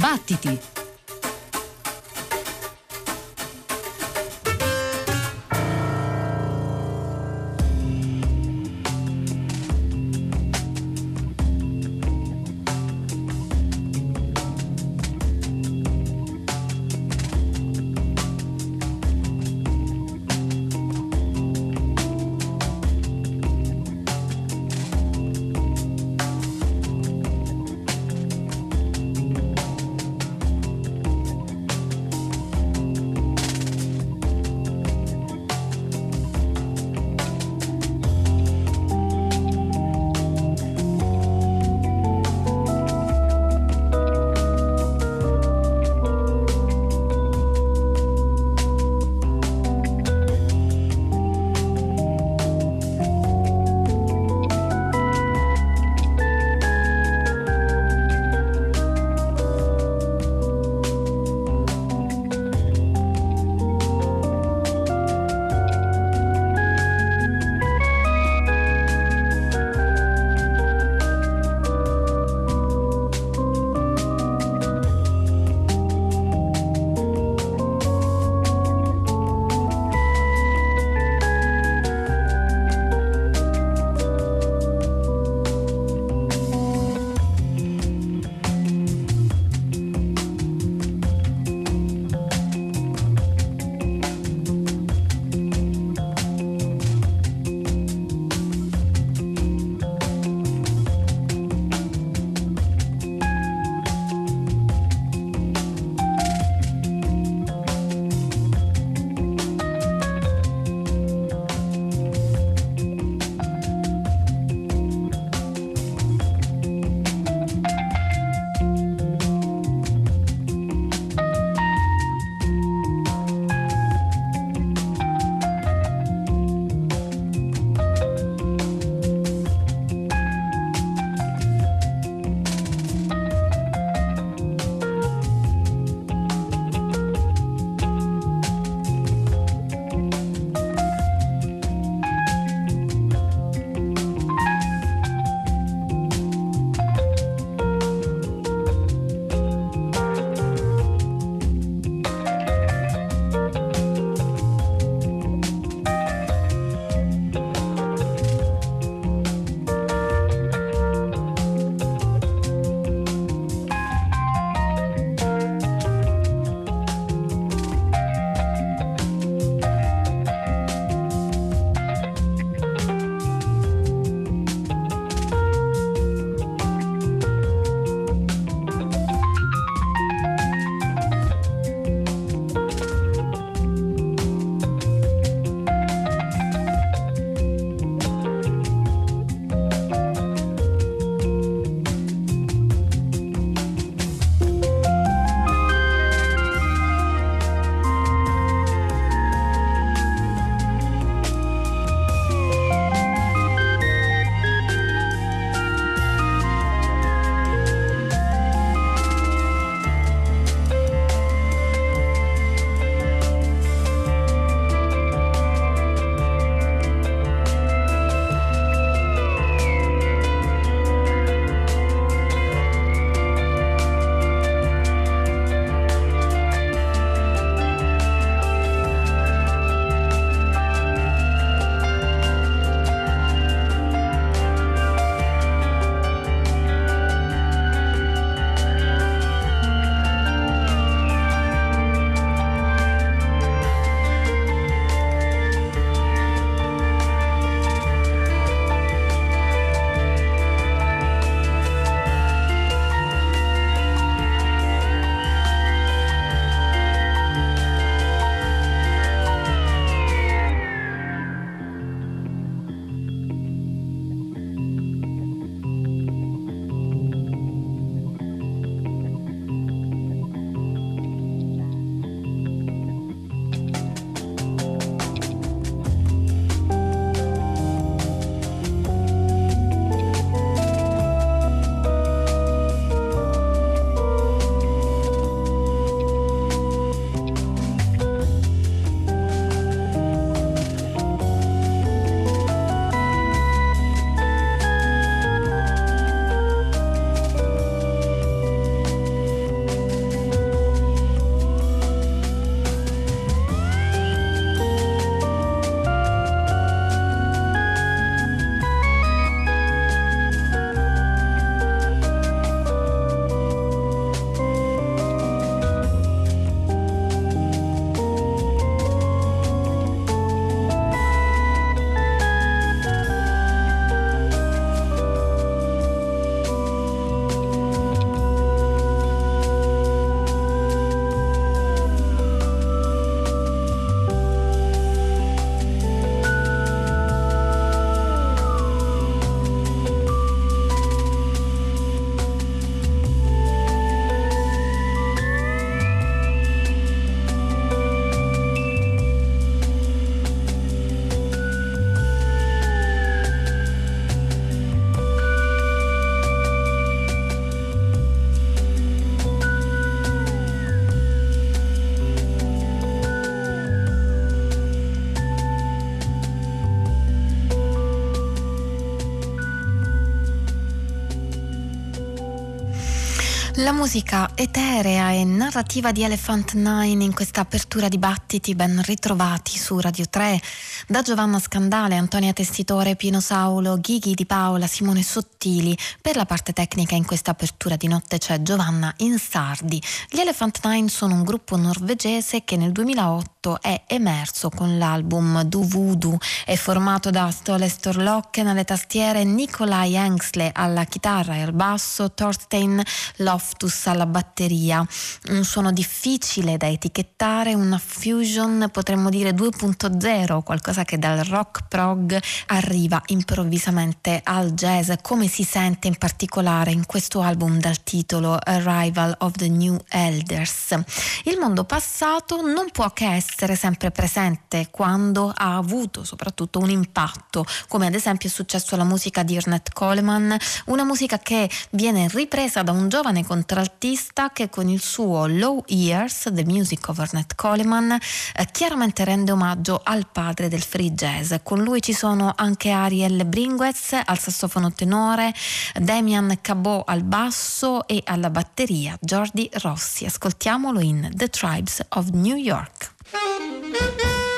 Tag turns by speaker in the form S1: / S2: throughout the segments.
S1: Battiti!
S2: Musica eterea e narrativa di Elephant Nine in questa apertura dibattiti ben ritrovati su Radio 3 da Giovanna Scandale, Antonia Testitore, Pino Saulo, Ghighi Di Paola, Simone Sottili. Per la parte tecnica in questa apertura di notte c'è Giovanna Insardi. Gli Elephant Nine sono un gruppo norvegese che nel 2008 è emerso con l'album Du Voodoo. È formato da Stole Storlocken alle tastiere, Nikolai Engsle alla chitarra e al basso, Thorstein Loftus alla batteria. Un suono difficile da etichettare, una fusion potremmo dire 2.0, qualcosa qualcosa che dal rock prog arriva improvvisamente al jazz, come si sente in particolare in questo album dal titolo Arrival of the New Elders. Il mondo passato non può che essere sempre presente quando ha avuto soprattutto un impatto, come ad esempio è successo alla musica di Ernest Coleman, una musica che viene ripresa da un giovane contraltista che con il suo Low Years, The Music of Ernest Coleman, eh, chiaramente rende omaggio al padre del free jazz. Con lui ci sono anche Ariel Bringuez al sassofono tenore, Damian Cabot al basso e alla batteria Jordi Rossi. Ascoltiamolo in The Tribes of New York. Thank you.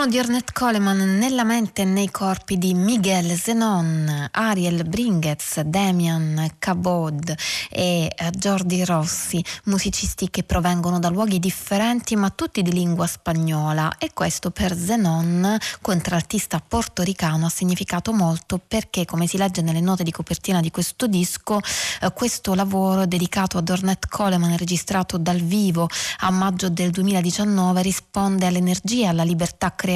S2: Suono di Ornette Coleman nella mente e nei corpi di Miguel Zenon, Ariel Bringetz, Damian Cabod e eh, Jordi Rossi, musicisti che provengono da luoghi differenti ma tutti di lingua spagnola. E questo per Zenon, contraltista portoricano, ha significato molto perché come si legge nelle note di copertina di questo disco, eh, questo lavoro dedicato ad Ornette Coleman registrato dal vivo a maggio del 2019 risponde all'energia e alla libertà creativa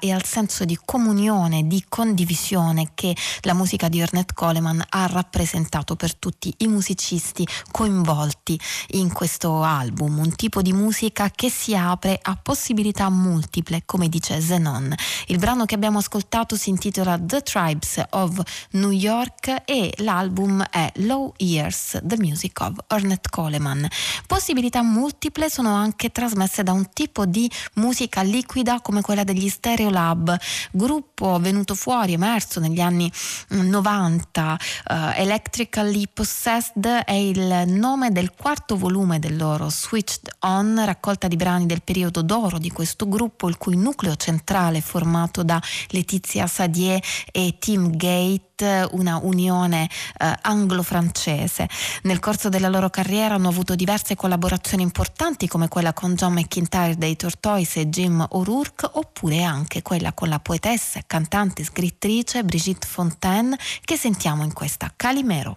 S2: e al senso di comunione, di condivisione che la musica di Ornette Coleman ha rappresentato per tutti i musicisti coinvolti in questo album, un tipo di musica che si apre a possibilità multiple, come dice Zenon. Il brano che abbiamo ascoltato si intitola The Tribes of New York e l'album è Low Years, The Music of Ornette Coleman. Possibilità multiple sono anche trasmesse da un tipo di musica liquida come quella degli Stereolab, gruppo venuto fuori, emerso negli anni 90. Uh, eh, Electrically Possessed è il nome del quarto volume del loro Switched On, raccolta di brani del periodo d'oro di questo gruppo, il cui nucleo centrale è formato da Letizia Sadier e Tim Gate una unione eh, anglo-francese. Nel corso della loro carriera hanno avuto diverse collaborazioni importanti come quella con John McIntyre dei Tortoise e Jim O'Rourke oppure anche quella con la poetessa, cantante e scrittrice Brigitte Fontaine che sentiamo in questa Calimero.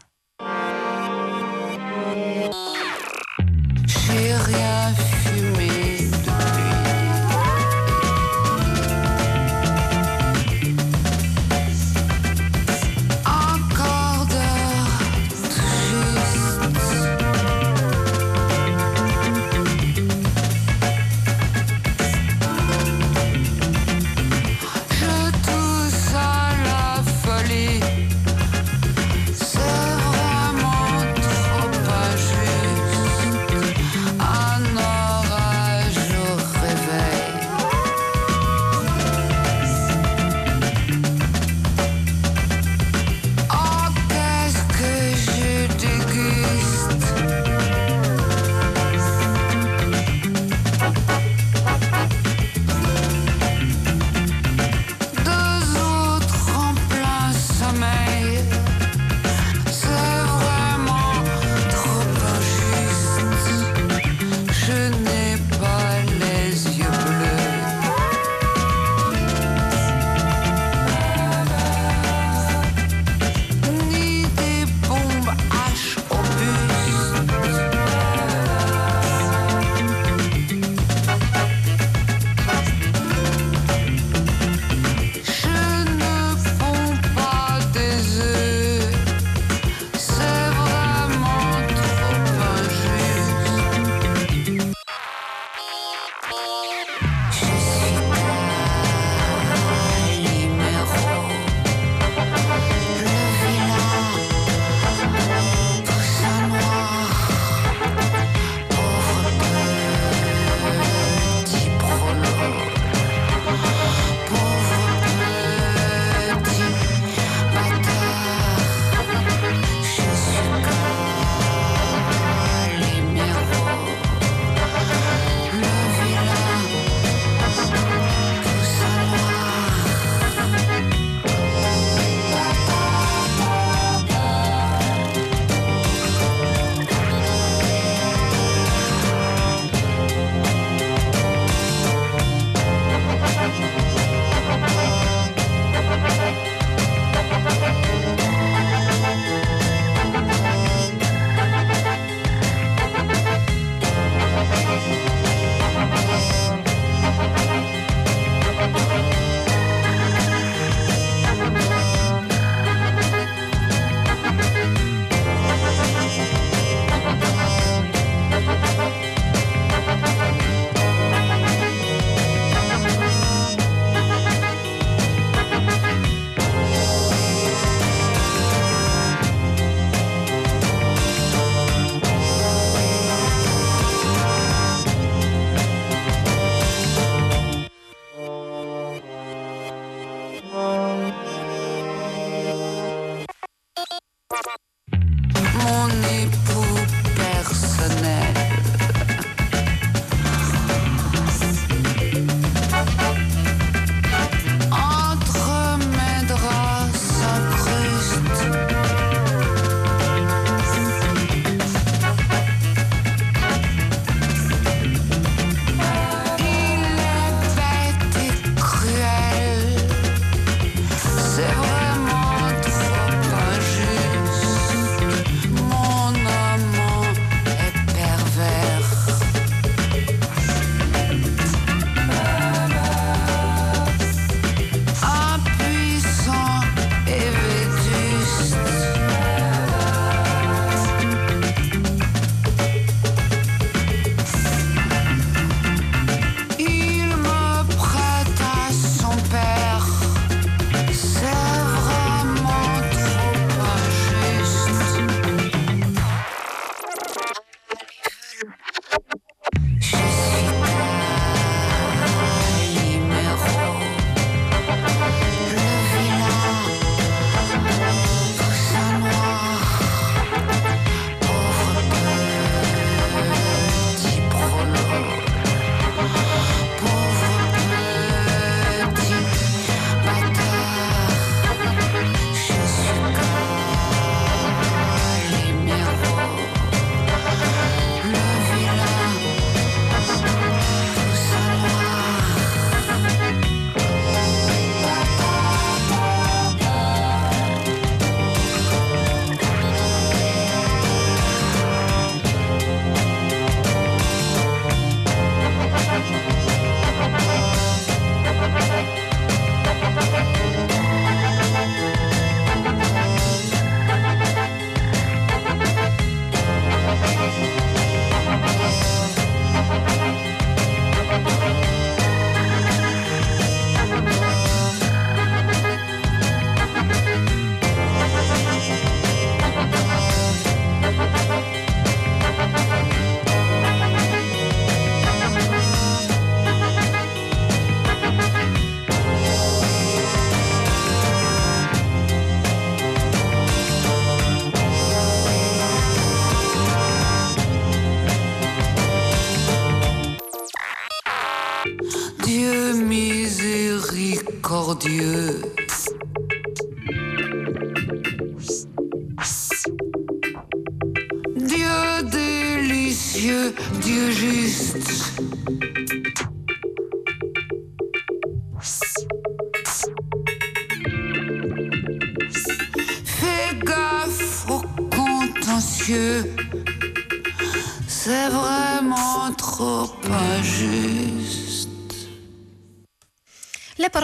S2: J'ai rien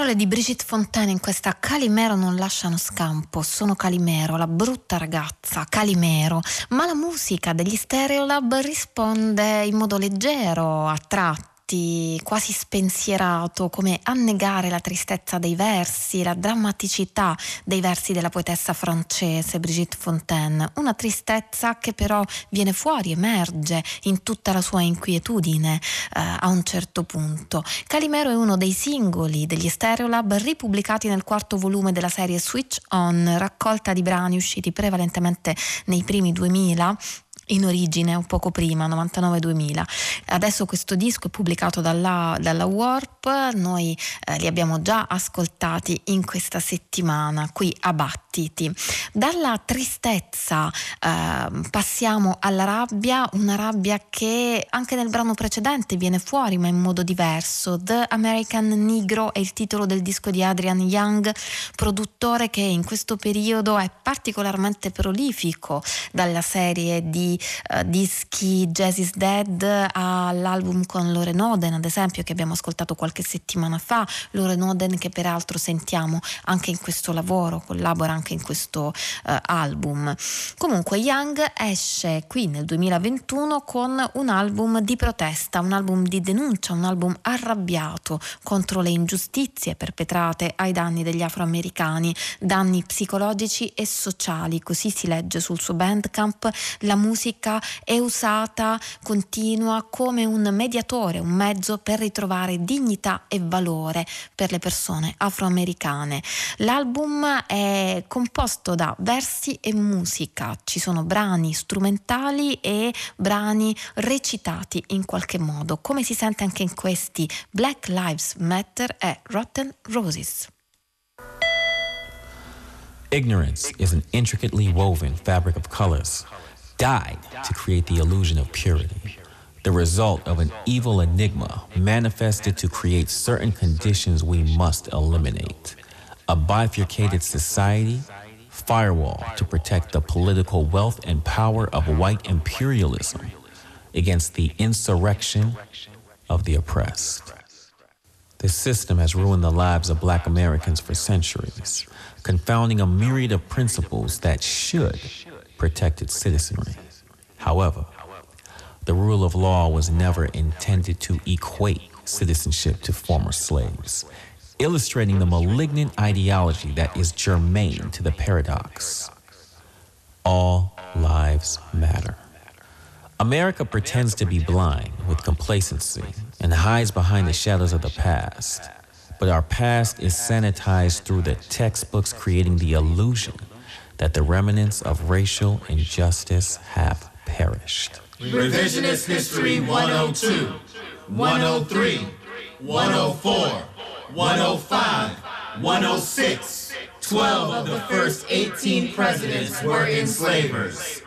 S2: parole di Brigitte Fontaine in questa Calimero non lasciano scampo. Sono Calimero, la brutta ragazza, Calimero. Ma la musica degli Stereolab risponde in modo leggero, a tratti quasi spensierato, come annegare la tristezza dei versi, la drammaticità dei versi della poetessa francese Brigitte Fontaine. Una tristezza che però viene fuori, emerge in tutta la sua inquietudine eh, a un certo punto. Calimero è uno dei singoli degli Stereolab ripubblicati nel quarto volume della serie Switch On, raccolta di brani usciti prevalentemente nei primi 2000 in origine un poco prima, 99-2000. Adesso questo disco è pubblicato dalla, dalla Warp, noi eh, li abbiamo già ascoltati in questa settimana qui a Battiti. Dalla tristezza eh, passiamo alla rabbia, una rabbia che anche nel brano precedente viene fuori ma in modo diverso. The American Negro è il titolo del disco di Adrian Young, produttore che in questo periodo è particolarmente prolifico dalla serie di uh, dischi Jazz is Dead all'album con Loren Oden ad esempio che abbiamo ascoltato qualche settimana fa. Loren Oden che peraltro sentiamo anche in questo lavoro collabora anche in questo uh, album. Comunque Young esce qui nel 2021 con un album di protesta un album di denuncia un album arrabbiato contro le ingiustizie perpetrate ai danni degli afroamericani. Danni psicologici e sociali così si legge sul suo bandcamp. La musica musica è usata, continua, come un mediatore, un mezzo per ritrovare dignità e valore per le persone afroamericane. L'album è composto da versi e musica, ci sono brani strumentali e brani recitati in qualche modo, come si sente anche in questi Black Lives Matter e Rotten Roses.
S3: Ignorance is an intricately woven fabric of colors. Died to create the illusion of purity, the result of an evil enigma manifested to create certain conditions we must eliminate. A bifurcated society, firewall to protect the political wealth and power of white imperialism against the insurrection of the oppressed. This system has ruined the lives of black Americans for centuries, confounding a myriad of principles that should protected citizenry. However, the rule of law was never intended to equate citizenship to former slaves, illustrating the malignant ideology that is germane to the paradox. All lives matter. America pretends to be blind with complacency and hides behind the shadows of the past. But our past is sanitized through the textbooks, creating the illusion that the remnants of racial injustice have perished.
S4: Revisionist History 102, 103, 104, 105, 106. 12 of the first 18 presidents were enslavers.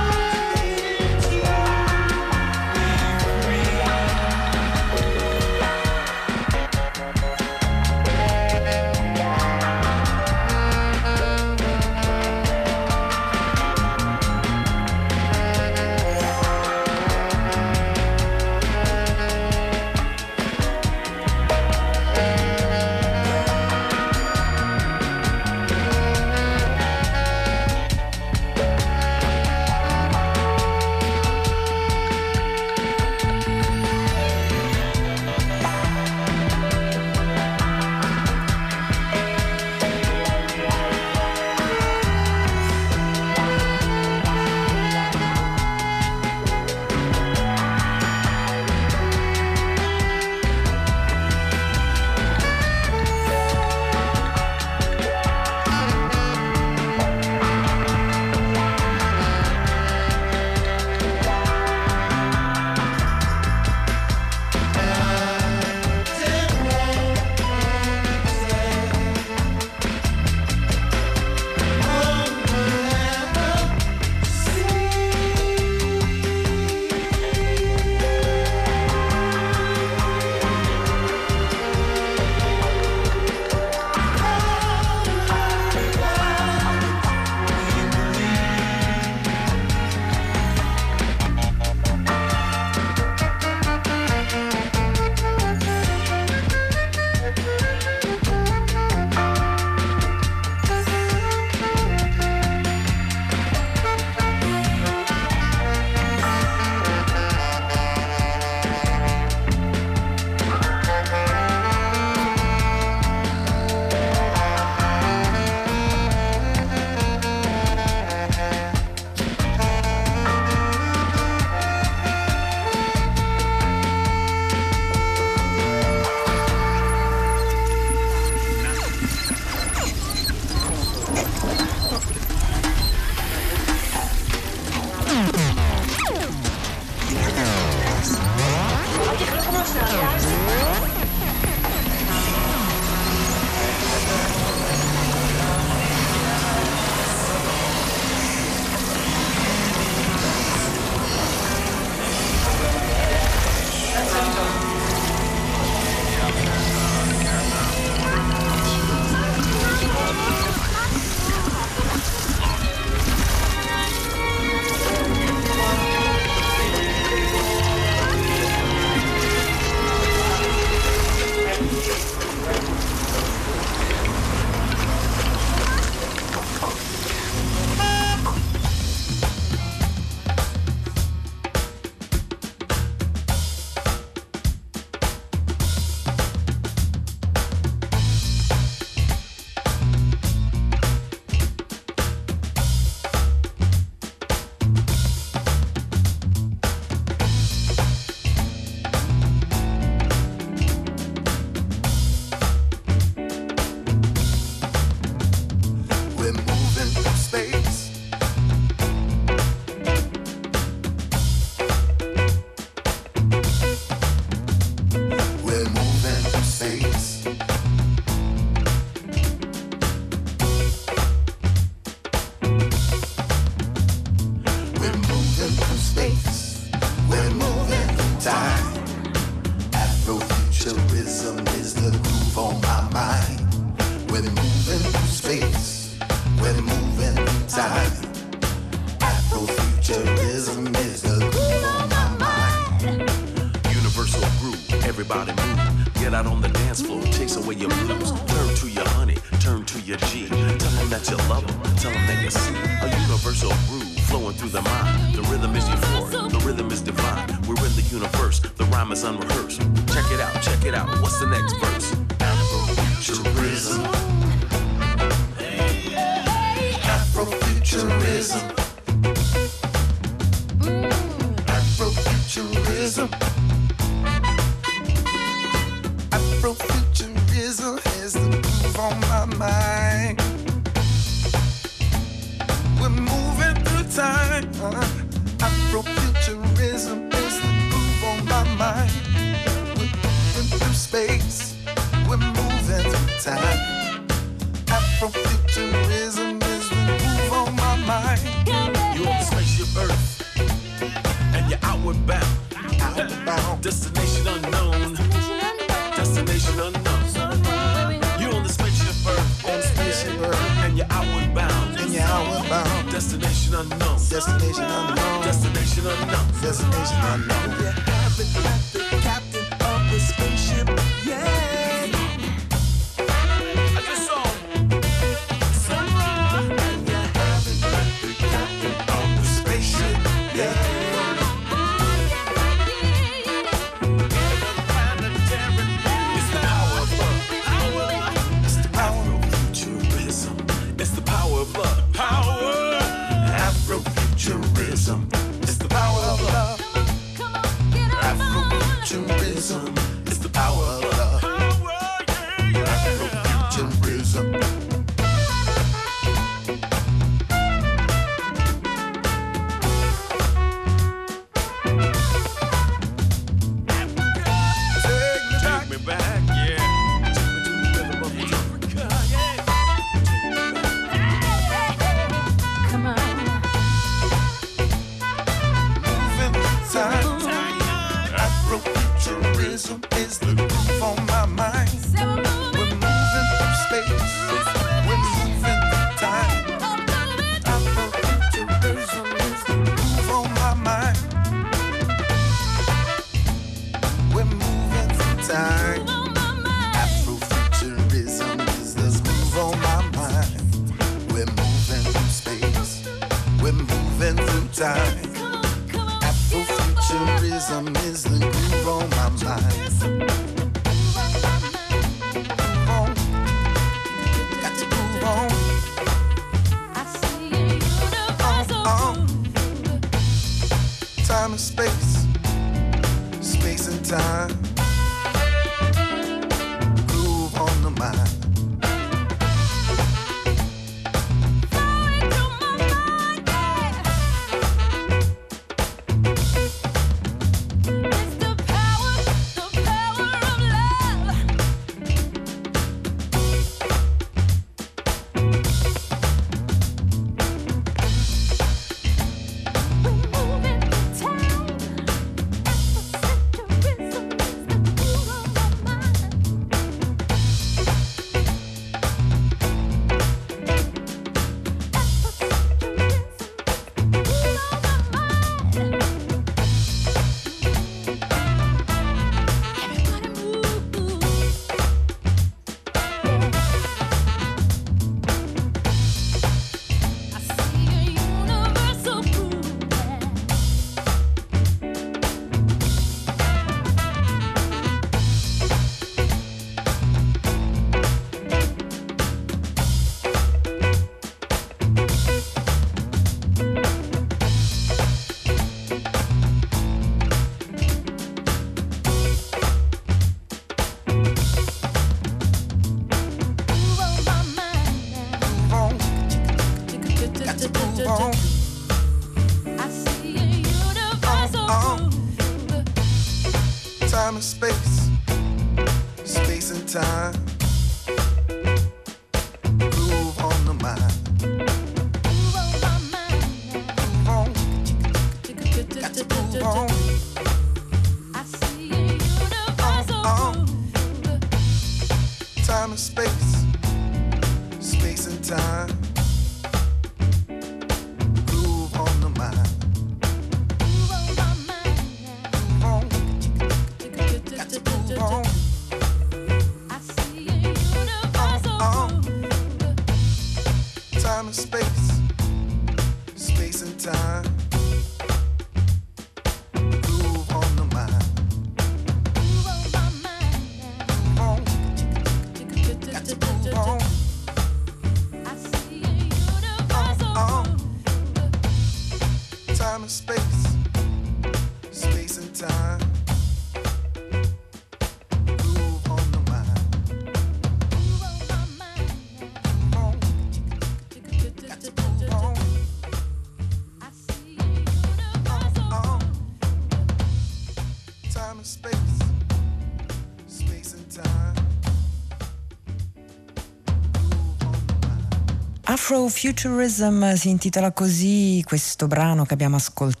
S5: Afrofuturism si intitola così questo brano che abbiamo ascoltato,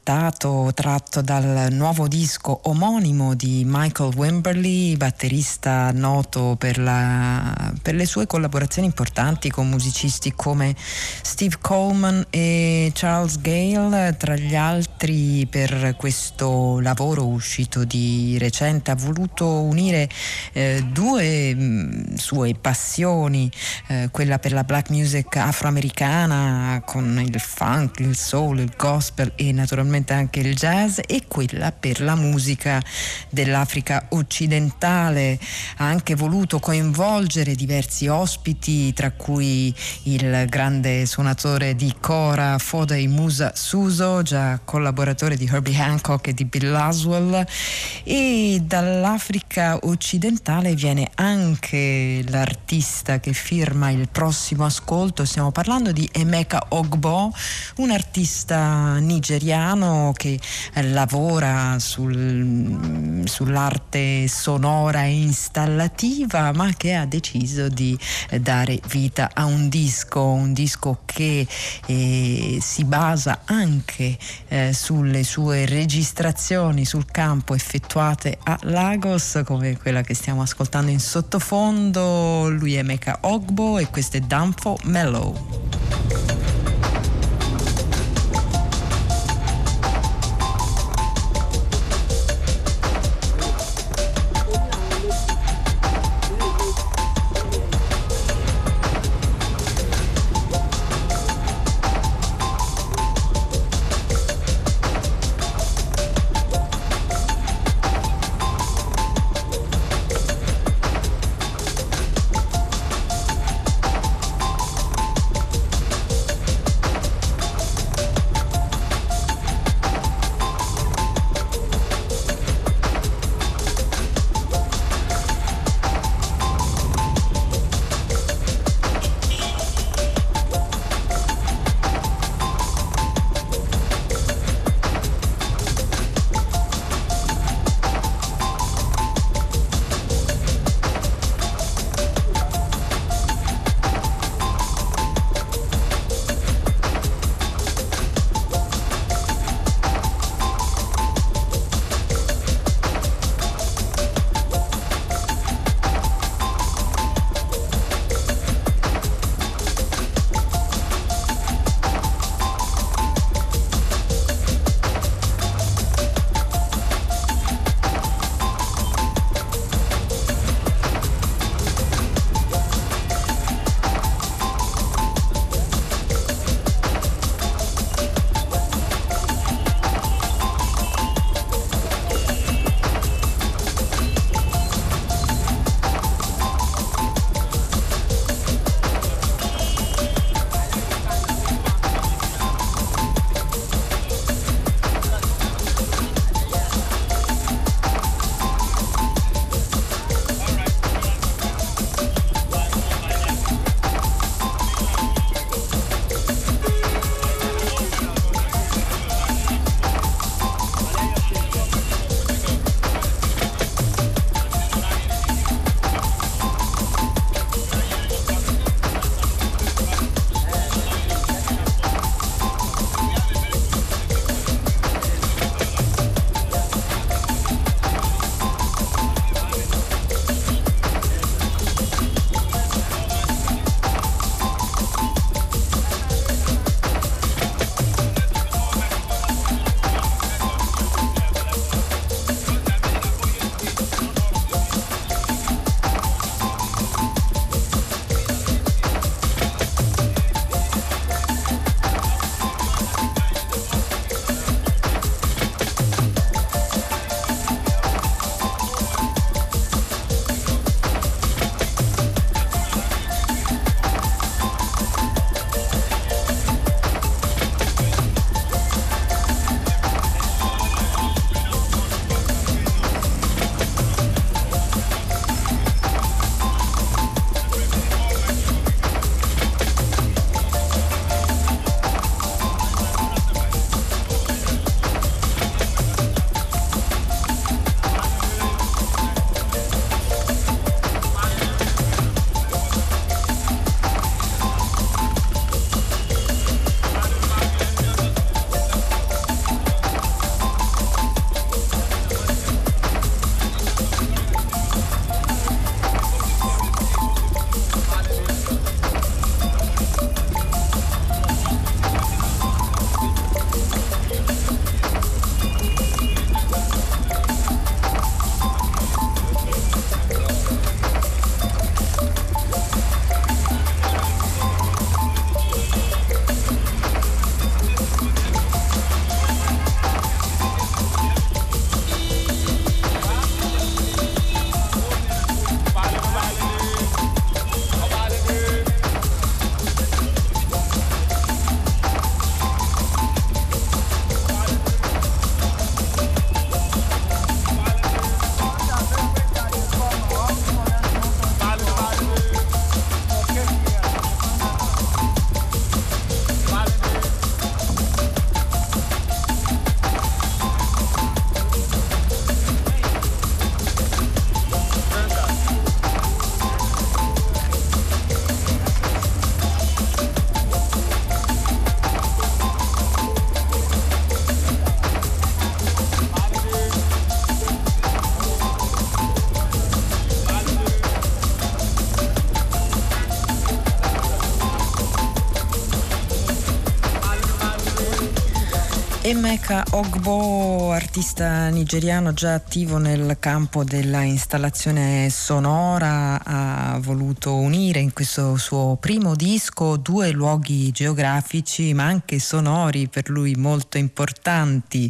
S5: tratto dal nuovo disco omonimo di Michael Wimberly, batterista noto per, la, per le sue collaborazioni importanti con musicisti come Steve Coleman e Charles Gale, tra gli altri per questo lavoro uscito di recente ha voluto unire eh, due mh, mm, sue passioni, eh, quella per la black music afro afroamericana con il funk, il soul, il gospel e naturalmente anche il jazz e quella per la musica dell'Africa occidentale. Ha anche voluto coinvolgere diversi ospiti tra cui il grande suonatore di Cora Fodei Musa Suso, già collaboratore di Herbie Hancock e di Bill Laswell e dall'Africa occidentale viene anche l'artista che firma il prossimo ascolto, stiamo parlando di Emeka Ogbo, un artista nigeriano che lavora sul, sull'arte sonora e installativa, ma che ha deciso di dare vita a un disco, un disco che eh, si basa anche eh, sulle sue registrazioni sul campo effettuate a Lagos, come quella che stiamo ascoltando in sottofondo. Lui è Emeka Ogbo e questo è Danfo Mellow. Emeka Ogbo, artista nigeriano già attivo nel campo della installazione sonora, ha voluto unire in questo suo primo disco due luoghi geografici ma anche sonori per lui molto importanti.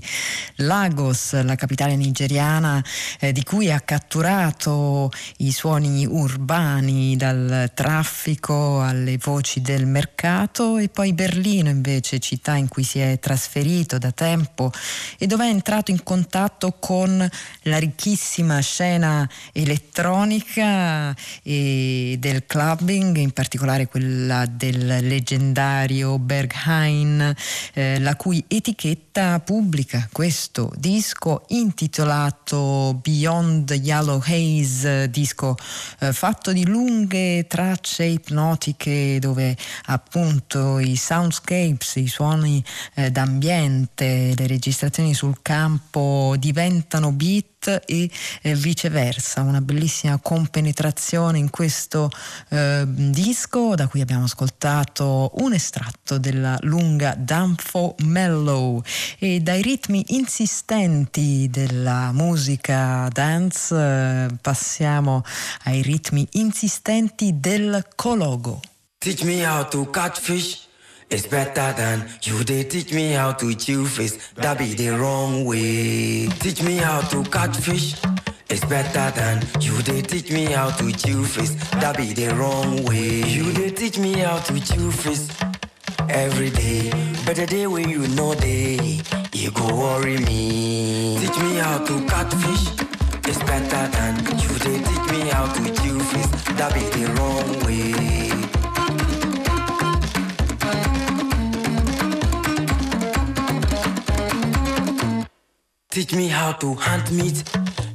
S5: Lagos, la capitale nigeriana eh, di cui ha catturato i suoni urbani dal traffico alle voci del mercato e poi Berlino invece, città in cui si è trasferito da tempo e dove è entrato in contatto con la ricchissima scena elettronica e del clubbing, in particolare quella del leggendario Berghain, eh, la cui etichetta pubblica questo disco intitolato Beyond Yellow Haze, disco eh, fatto di lunghe tracce ipnotiche dove appunto i soundscapes, i suoni eh, d'ambiente, le registrazioni sul campo diventano beat e eh, viceversa, una bellissima compenetrazione in questo eh, disco da cui abbiamo ascoltato un estratto della lunga Danfo Mellow. E dai ritmi insistenti della musica dance eh, passiamo ai ritmi insistenti del cologo.
S6: Teach me how to catch fish It's better than you they teach me how to chew fish. That be the wrong way. Teach me how to catch fish. It's better than you they teach me how to chew fish. That be the wrong way. You they teach me how to chew fish every day. But Better day when you know day. You go worry me. Teach me how to catch fish. It's better than you they teach me how to chew fish. That be the wrong way. Teach me how to hunt meat.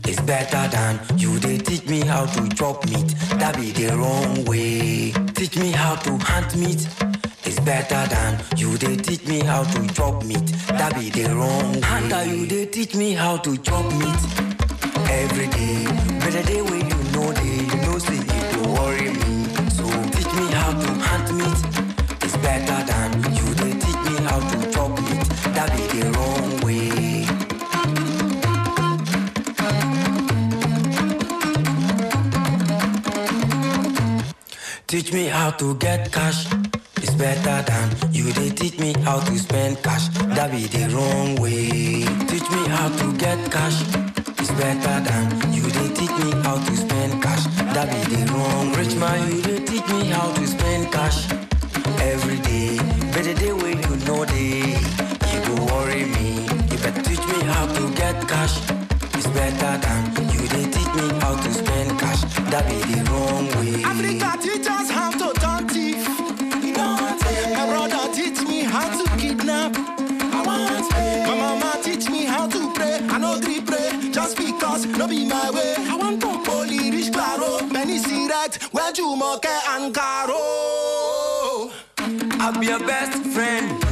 S6: It's better than you. They teach me how to chop meat. That be the wrong way. Teach me how to hunt meat. It's better than you. They teach me how to chop meat. That be the wrong way. Hunter, you they teach me how to chop meat every day. Better day when you know they, you know say it don't worry me. So teach me how to hunt meat. Teach me how to get cash. It's better than you. They teach me how to spend cash. That be the wrong way. Teach me how to get cash. It's better than you. They teach me how to spend cash. That be the wrong. Rich man, you they teach me how to spend cash every day. Better day when you know day. You go worry me. You better teach me how to get cash. Better than you. They teach me how to spend cash. That be the wrong way.
S7: Africa teach us how to turn thief. My brother teach me how to kidnap. I want My mama teach me how to pray. I know gree pray just because no be my way. I want to holy rich claro. Many right where you moke and caro.
S6: I'll be your best friend.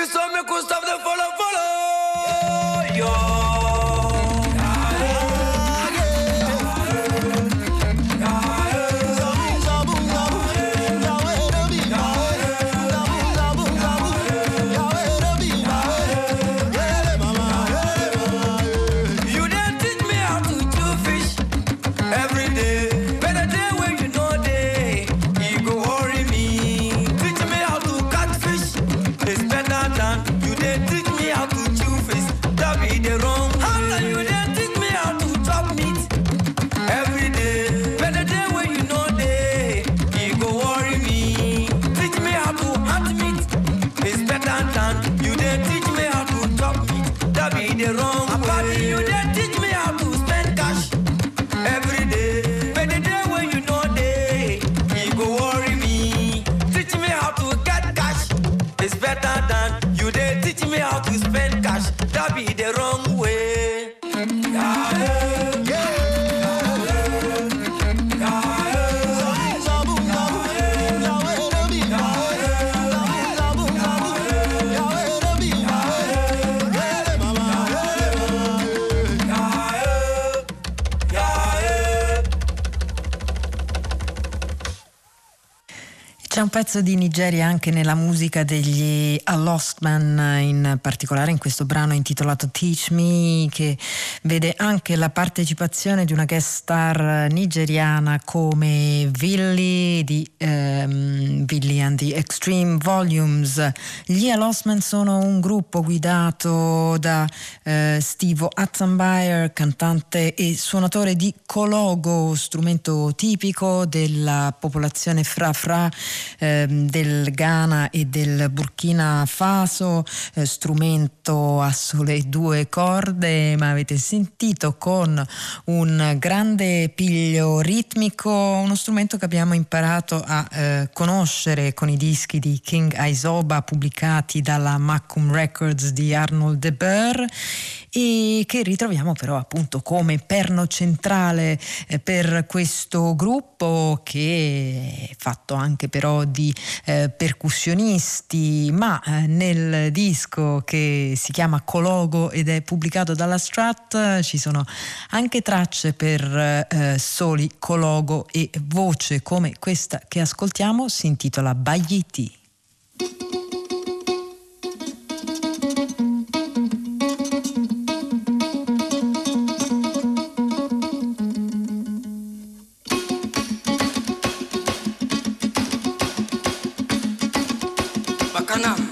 S6: If it be so, me could follow, follow.
S8: Pezzo di Nigeria anche nella musica degli A Lost Man, in particolare in questo brano intitolato Teach Me, che vede anche la partecipazione di una guest star nigeriana come Villy di um, Villy and the Extreme Volumes. Gli A Lost Man sono un gruppo guidato da uh, Steve Atzenbayer, cantante e suonatore di Kologo, strumento tipico della popolazione fra fra Ehm, del Ghana e del Burkina Faso, eh, strumento a sole due corde, ma avete sentito con un grande piglio ritmico, uno strumento che abbiamo imparato a eh, conoscere con i dischi di King Aisoba pubblicati dalla Macum Records di Arnold De Boer e che ritroviamo però appunto come perno centrale eh, per questo gruppo che è fatto anche però di eh, percussionisti, ma eh, nel disco che si chiama Cologo ed è pubblicato dalla Strat ci sono anche tracce per eh, soli Cologo e voce come questa che ascoltiamo si intitola Baglieti.
S5: Ghana.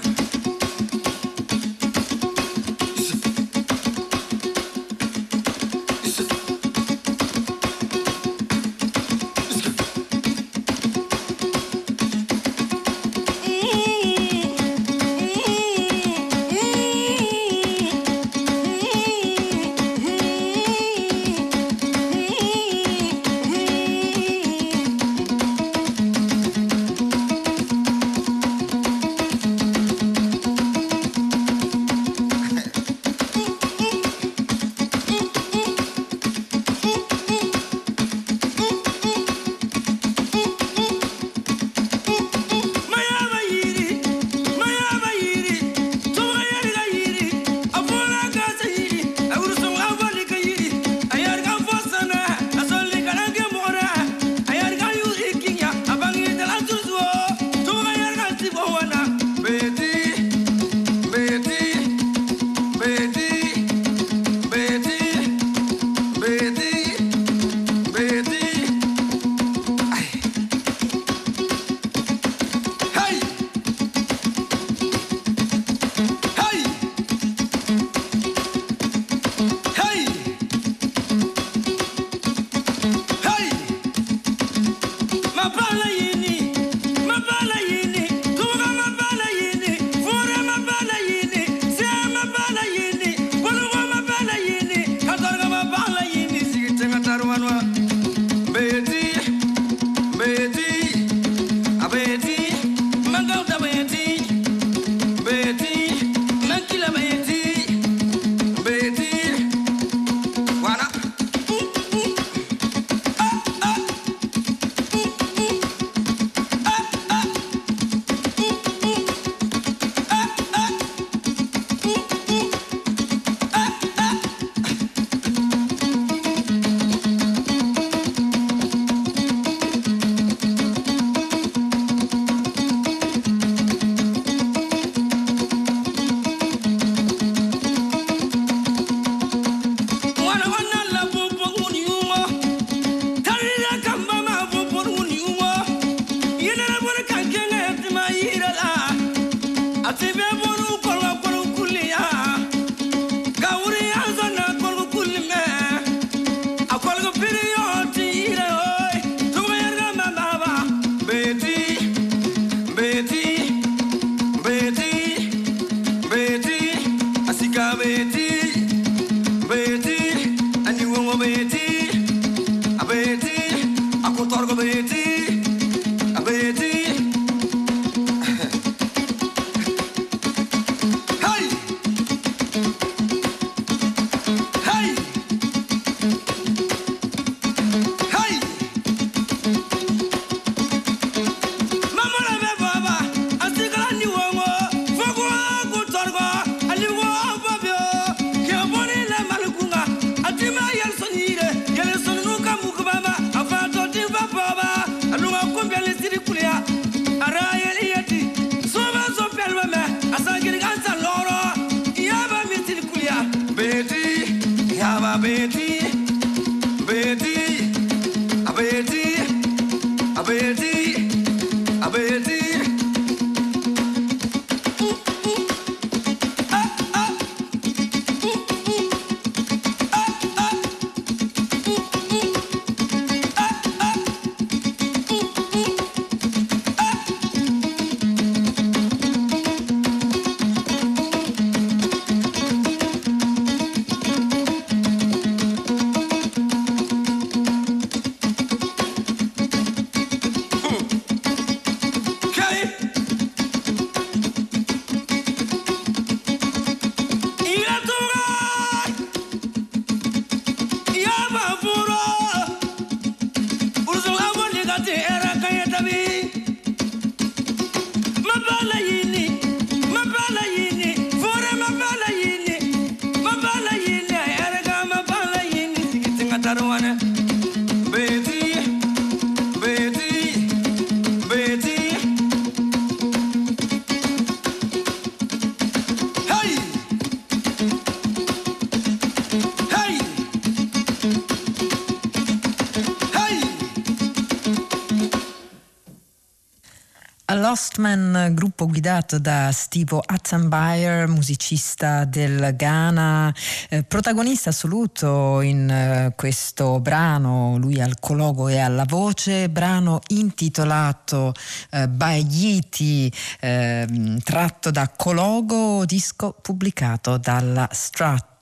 S5: Gruppo guidato da Steve Attenbyer, musicista del Ghana, eh, protagonista assoluto in eh, questo brano, lui al cologo e alla voce, brano intitolato eh, Baiti, ehm, tratto da Cologo, disco pubblicato dalla Strat.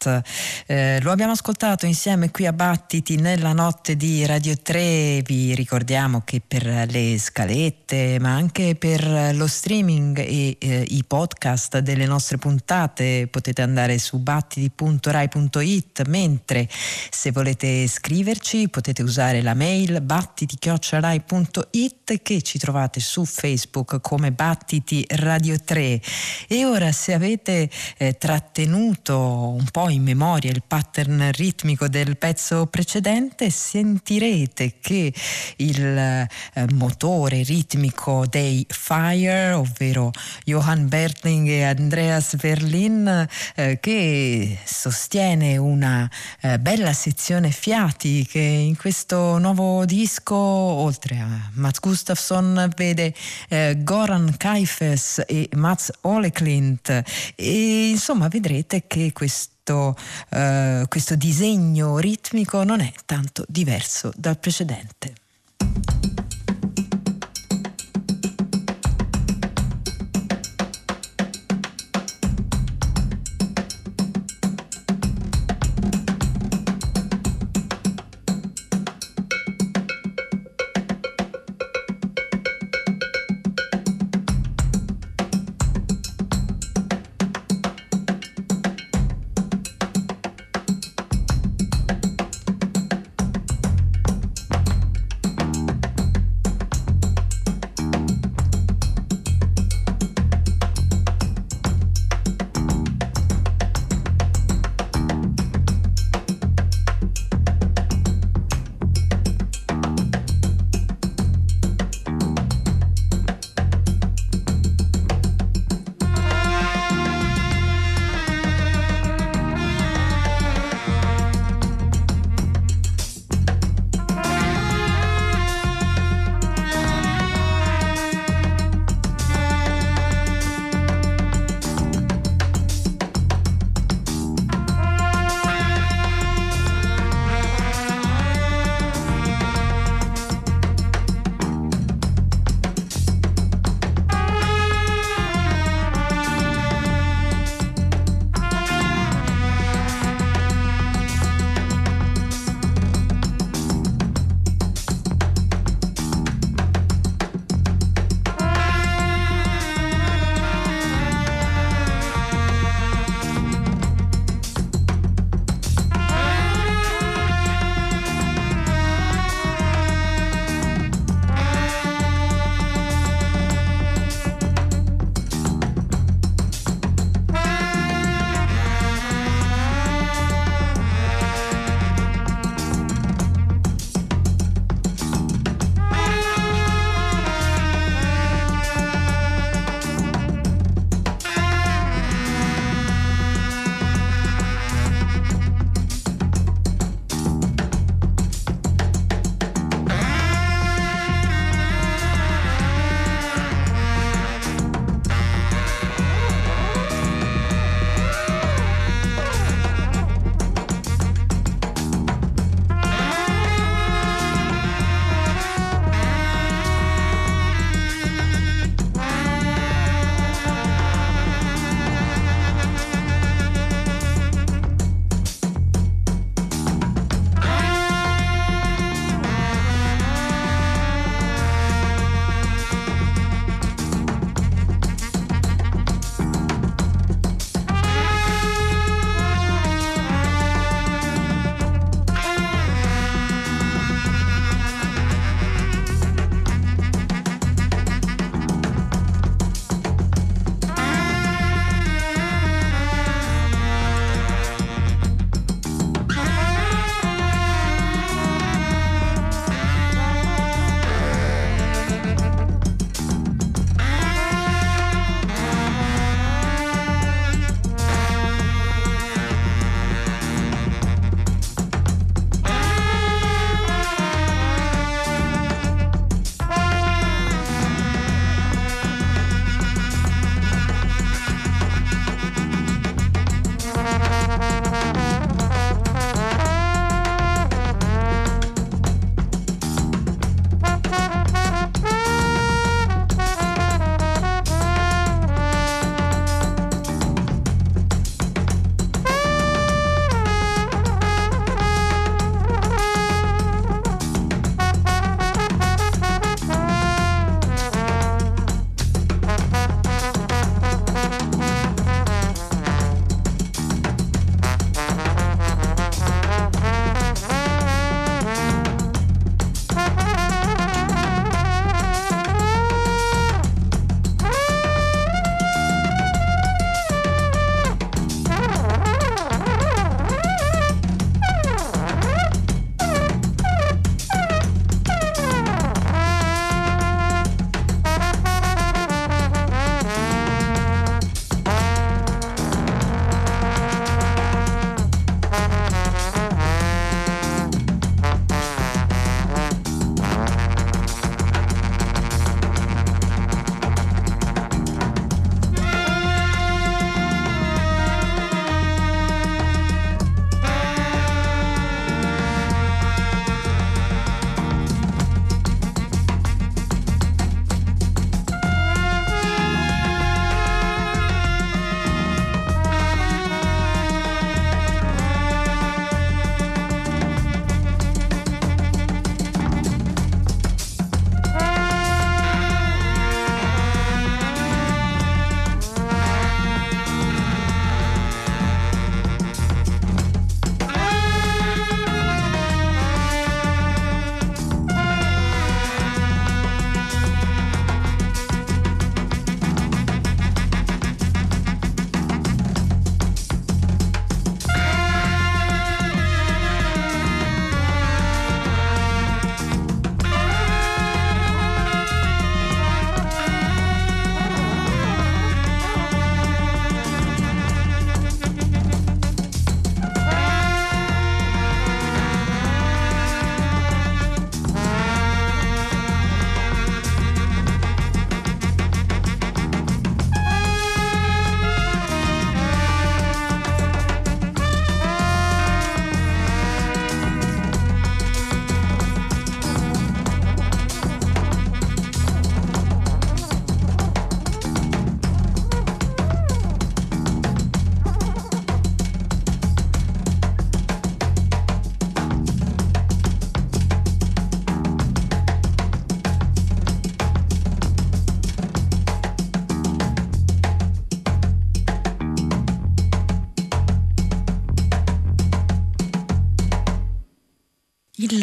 S5: Eh, lo abbiamo ascoltato insieme qui a Battiti nella notte di Radio 3. Vi ricordiamo che per le scalette, ma anche per lo streaming e eh, i podcast delle nostre puntate potete andare su battiti.rai.it, mentre se volete scriverci potete usare la mail battiti.rai.it che ci trovate su Facebook come Battiti Radio 3. E ora se avete eh, trattenuto un po' in memoria il pattern ritmico del pezzo precedente, sentirete che il eh, motore ritmico dei Fire, ovvero Johann Bertling e Andreas Verlin, eh, che sostiene una eh, bella sezione fiati che in questo nuovo disco, oltre a Mats Gustafsson, vede eh, Goran Kaifes e Mats Oleklint. E insomma vedrete che questo questo, eh, questo disegno ritmico non è tanto diverso dal precedente.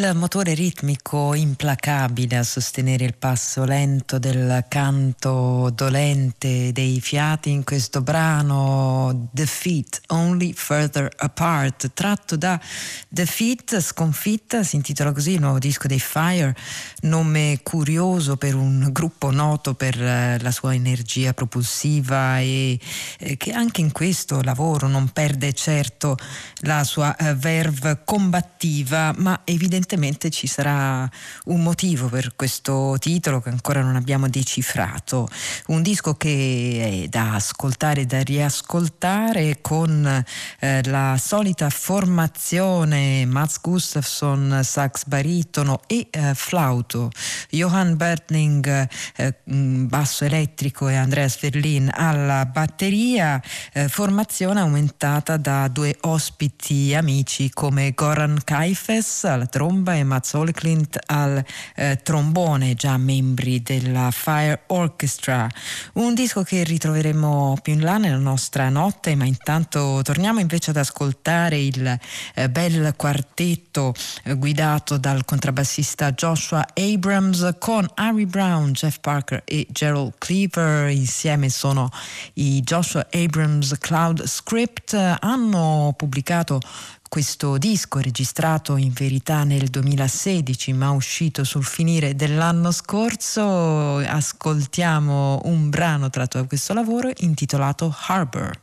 S5: Il motore ritmico implacabile a sostenere il passo lento del canto dolente dei fiati in questo brano The Feet Only Further Apart tratto da The Feet Sconfitta si intitola così il nuovo disco dei Fire nome curioso per un gruppo noto per eh, la sua energia propulsiva e eh, che anche in questo lavoro non perde certo la sua eh, verve combattiva ma evidentemente ci sarà un motivo per questo titolo che ancora non abbiamo decifrato. Un disco che è da ascoltare e da riascoltare con eh, la solita formazione Mats Gustafsson, sax baritono e eh, flauto, Johan Bertling eh, mm, basso elettrico e Andreas Verlin alla batteria, eh, formazione aumentata da due ospiti amici come Goran Kaifes alla tromba e Mats Olklint al eh, trombone, già membri della Fire Orchestra. Un disco che ritroveremo più in là nella nostra notte, ma intanto torniamo invece ad ascoltare il eh, bel quartetto eh, guidato dal contrabbassista Joshua Abrams con Harry Brown, Jeff Parker e Gerald Cleaver. Insieme sono i Joshua Abrams Cloud Script. Hanno pubblicato questo disco registrato in verità nel 2016 ma uscito sul finire dell'anno scorso, ascoltiamo un brano tratto da questo lavoro intitolato Harbor.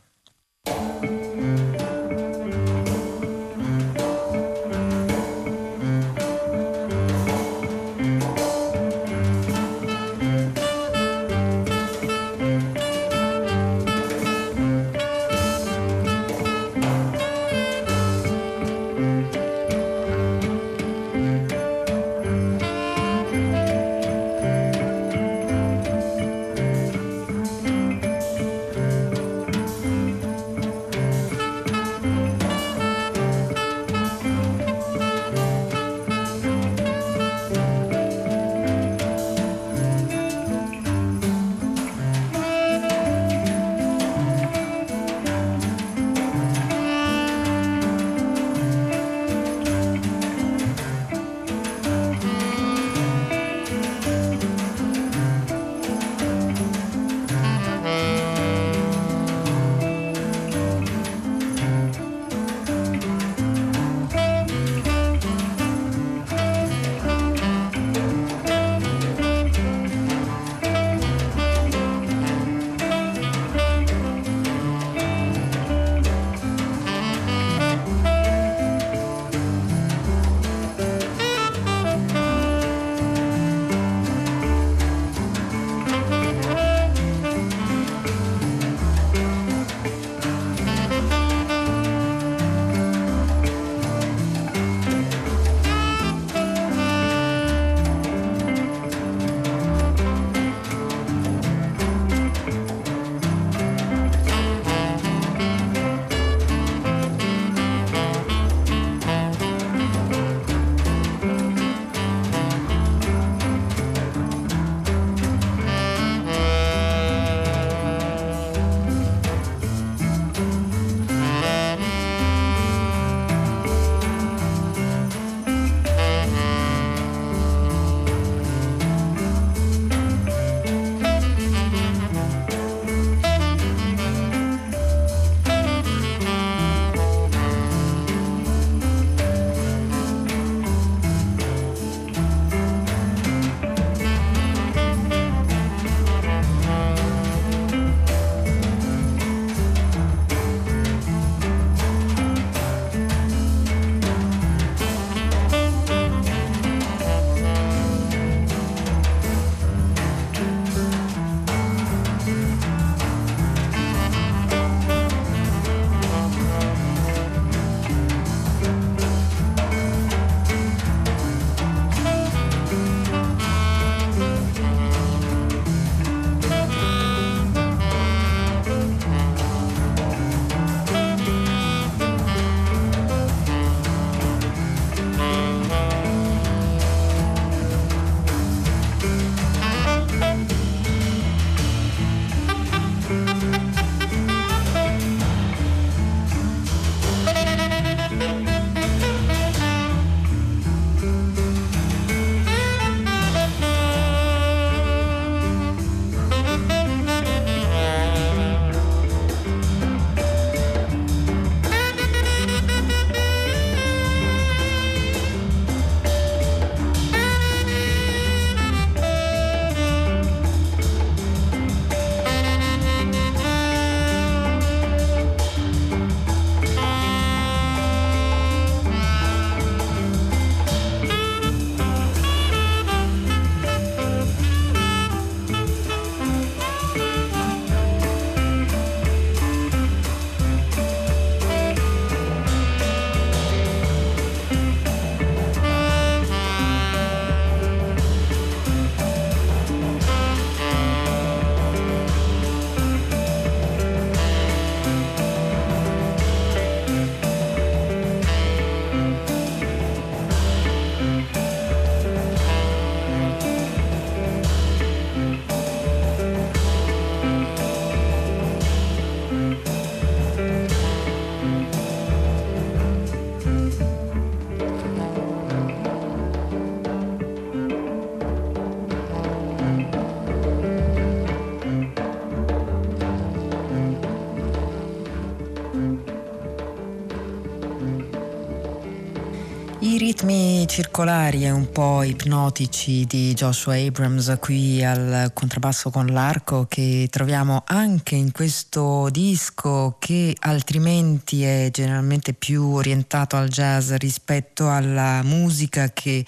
S5: Ritmi circolari e un po' ipnotici di Joshua Abrams qui al contrabbasso con l'arco che troviamo anche in questo disco che altrimenti è generalmente più orientato al jazz rispetto alla musica che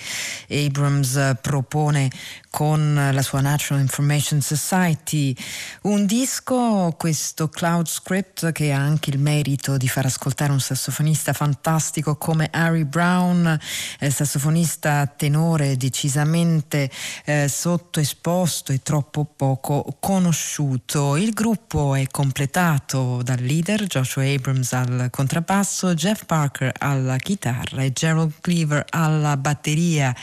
S5: Abrams propone con la sua Natural Information Society, un disco, questo Cloud Script, che ha anche il merito di far ascoltare un sassofonista fantastico come Harry Brown, eh, sassofonista tenore decisamente eh, sottoesposto e troppo poco conosciuto. Il gruppo è completato dal leader Joshua Abrams al contrabbasso, Jeff Parker alla chitarra e Gerald Cleaver alla batteria.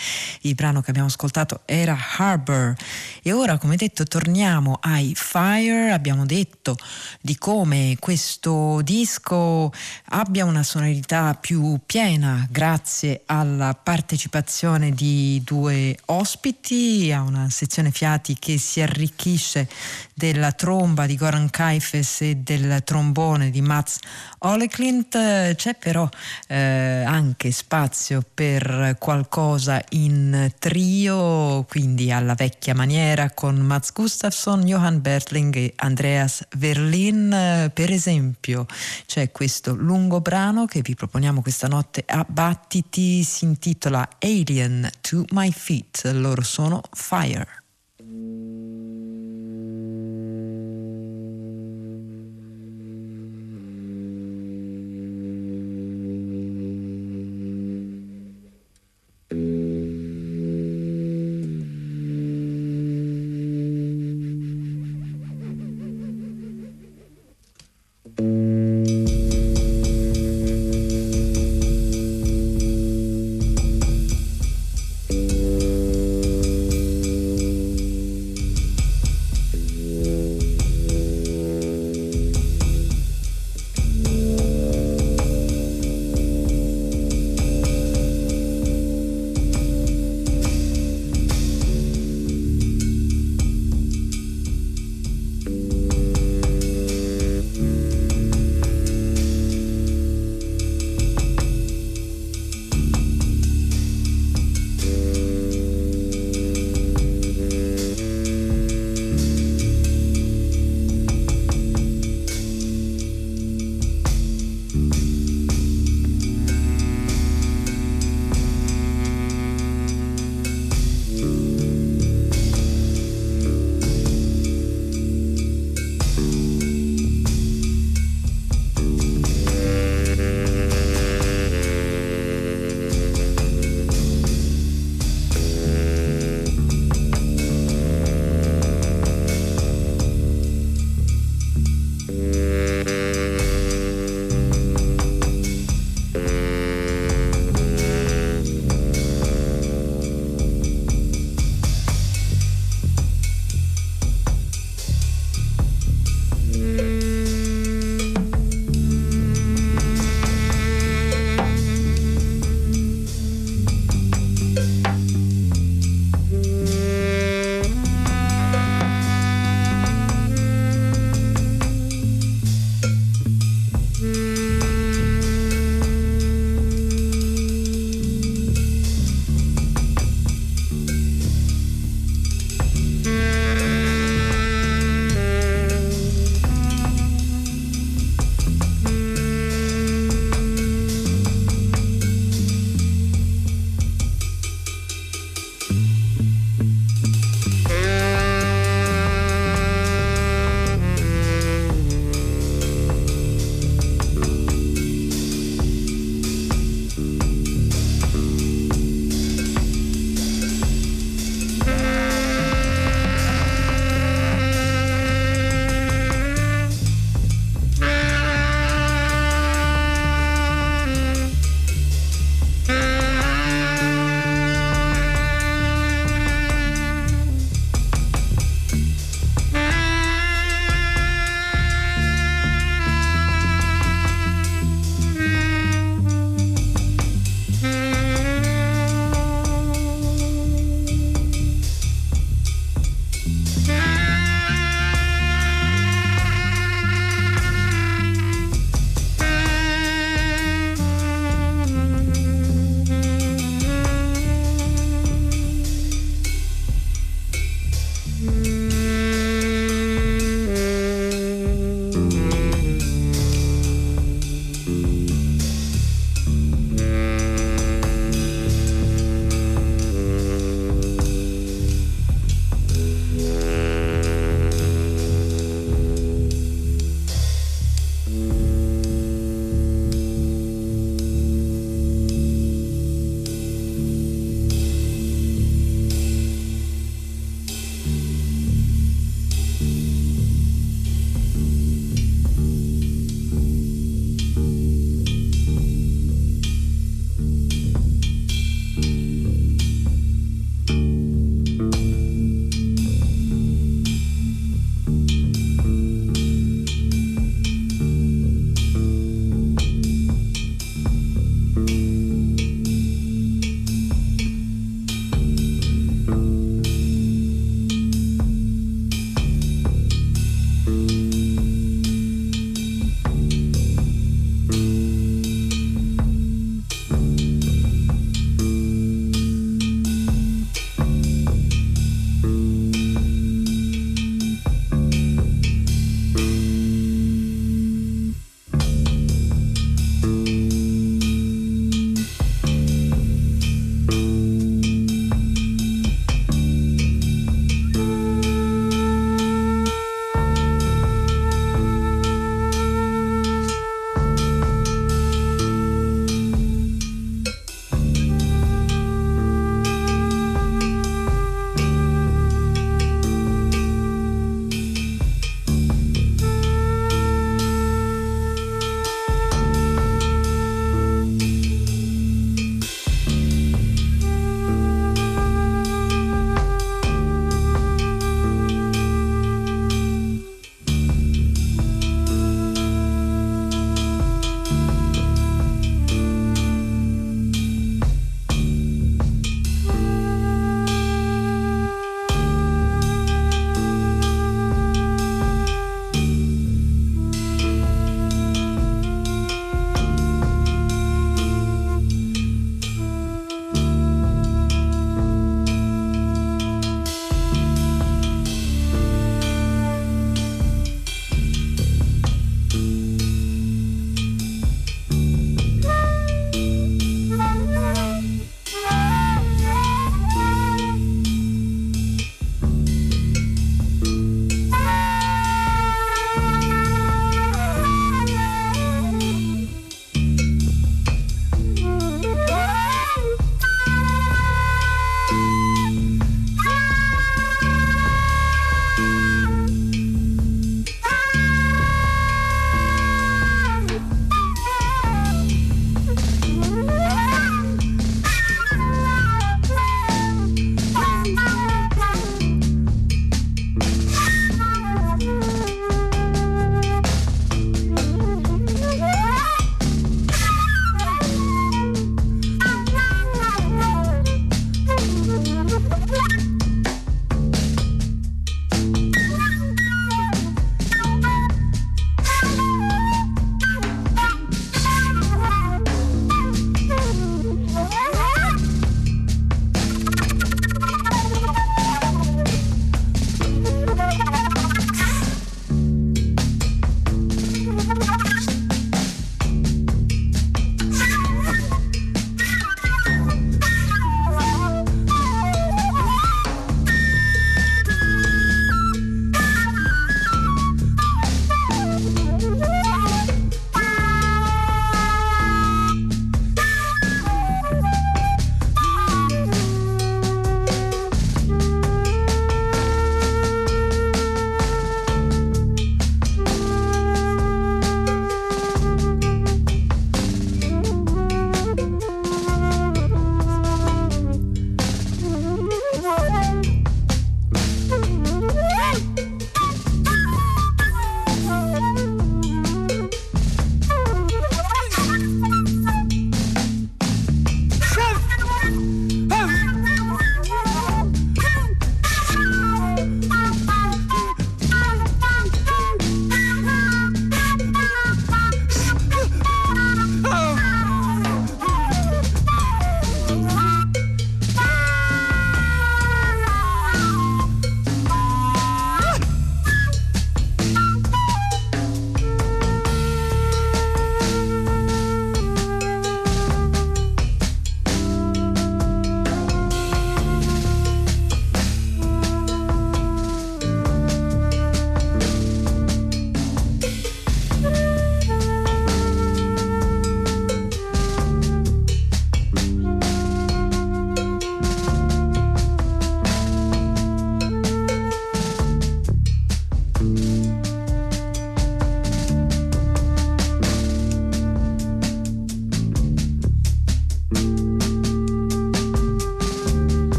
S5: Il brano che abbiamo ascoltato era Harbor. E ora, come detto, torniamo ai Fire. Abbiamo detto di come questo disco abbia una sonorità più piena grazie alla partecipazione di due ospiti, a una sezione fiati che si arricchisce della tromba di Goran Kaifes e del trombone di Mats Oleklint. C'è però eh, anche spazio per qualcosa in trio, quindi alla vecchia maniera con Mats Gustafsson, Johan Bertling e Andreas Verlin. Per esempio c'è questo lungo brano che vi proponiamo questa notte a Battiti, si intitola Alien to My Feet, loro sono Fire.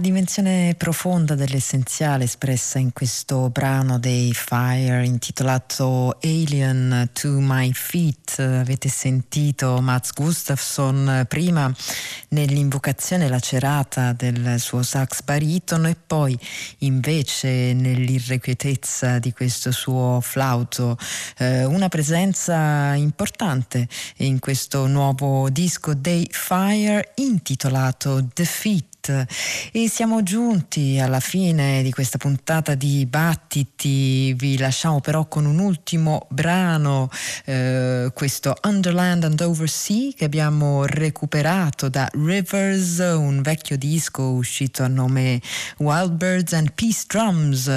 S5: Dimensione profonda dell'essenziale espressa in questo brano dei Fire intitolato Alien to My Feet. Avete sentito Mats Gustafsson prima nell'invocazione lacerata del suo sax baritono e poi invece nell'irrequietezza di questo suo flauto. Eh, una presenza importante in questo nuovo disco dei Fire intitolato E siamo giunti alla fine di questa puntata di Battiti. Vi lasciamo però con un ultimo brano, eh, questo Underland and Oversea che abbiamo recuperato da Rivers, un vecchio disco uscito a nome Wild Birds and Peace Drums,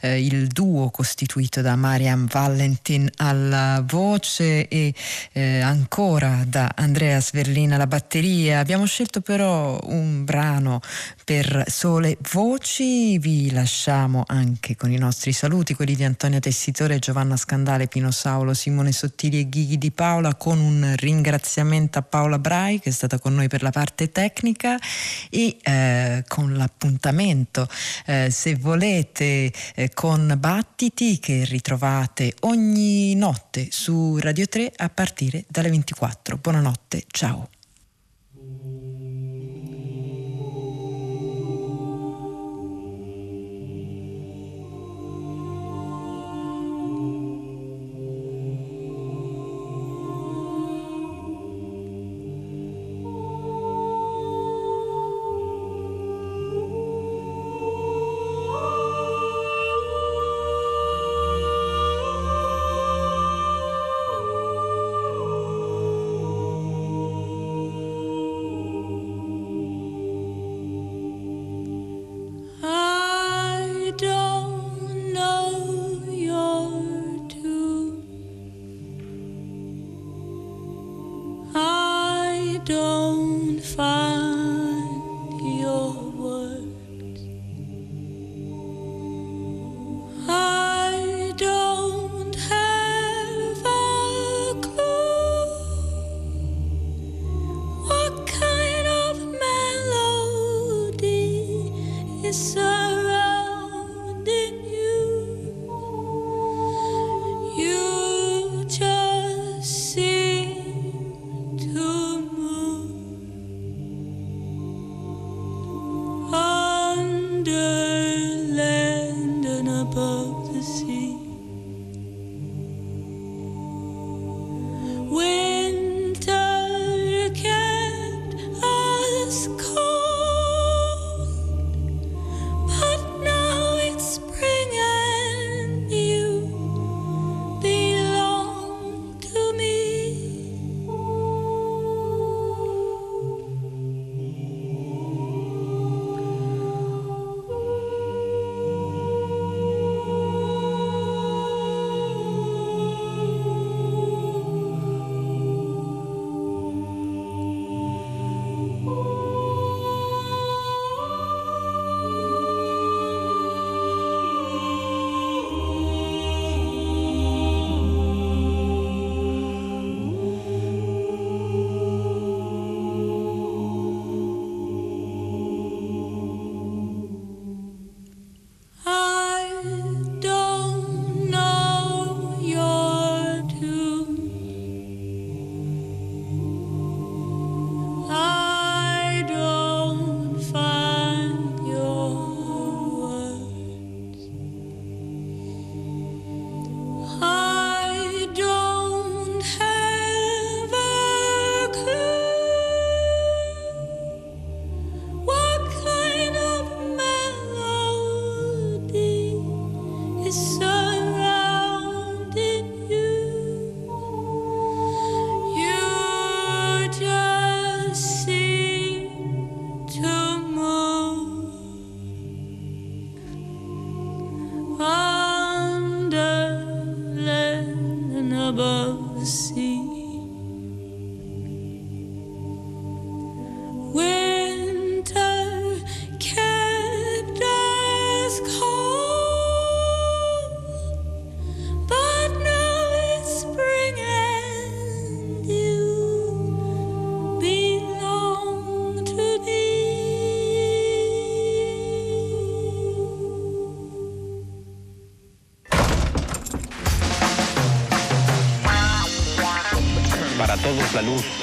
S5: eh, il duo costituito da Mariam Valentin alla voce e eh, ancora da Andrea Sverlina alla batteria. Abbiamo scelto però un brano per sole voci. Vi lasciamo anche con i nostri saluti, quelli di Antonio Tessitore, Giovanna Scandale, Pino Saulo, Simone Sottili e Ghighi di Paola, con un ringraziamento a Paola Brai che è stata con noi per la parte tecnica e eh, con l'appuntamento, eh, se volete, eh, con Battiti che ritrovate ogni notte su Radio 3 a partire dalle 24. Buonanotte, ciao.
S9: La luz.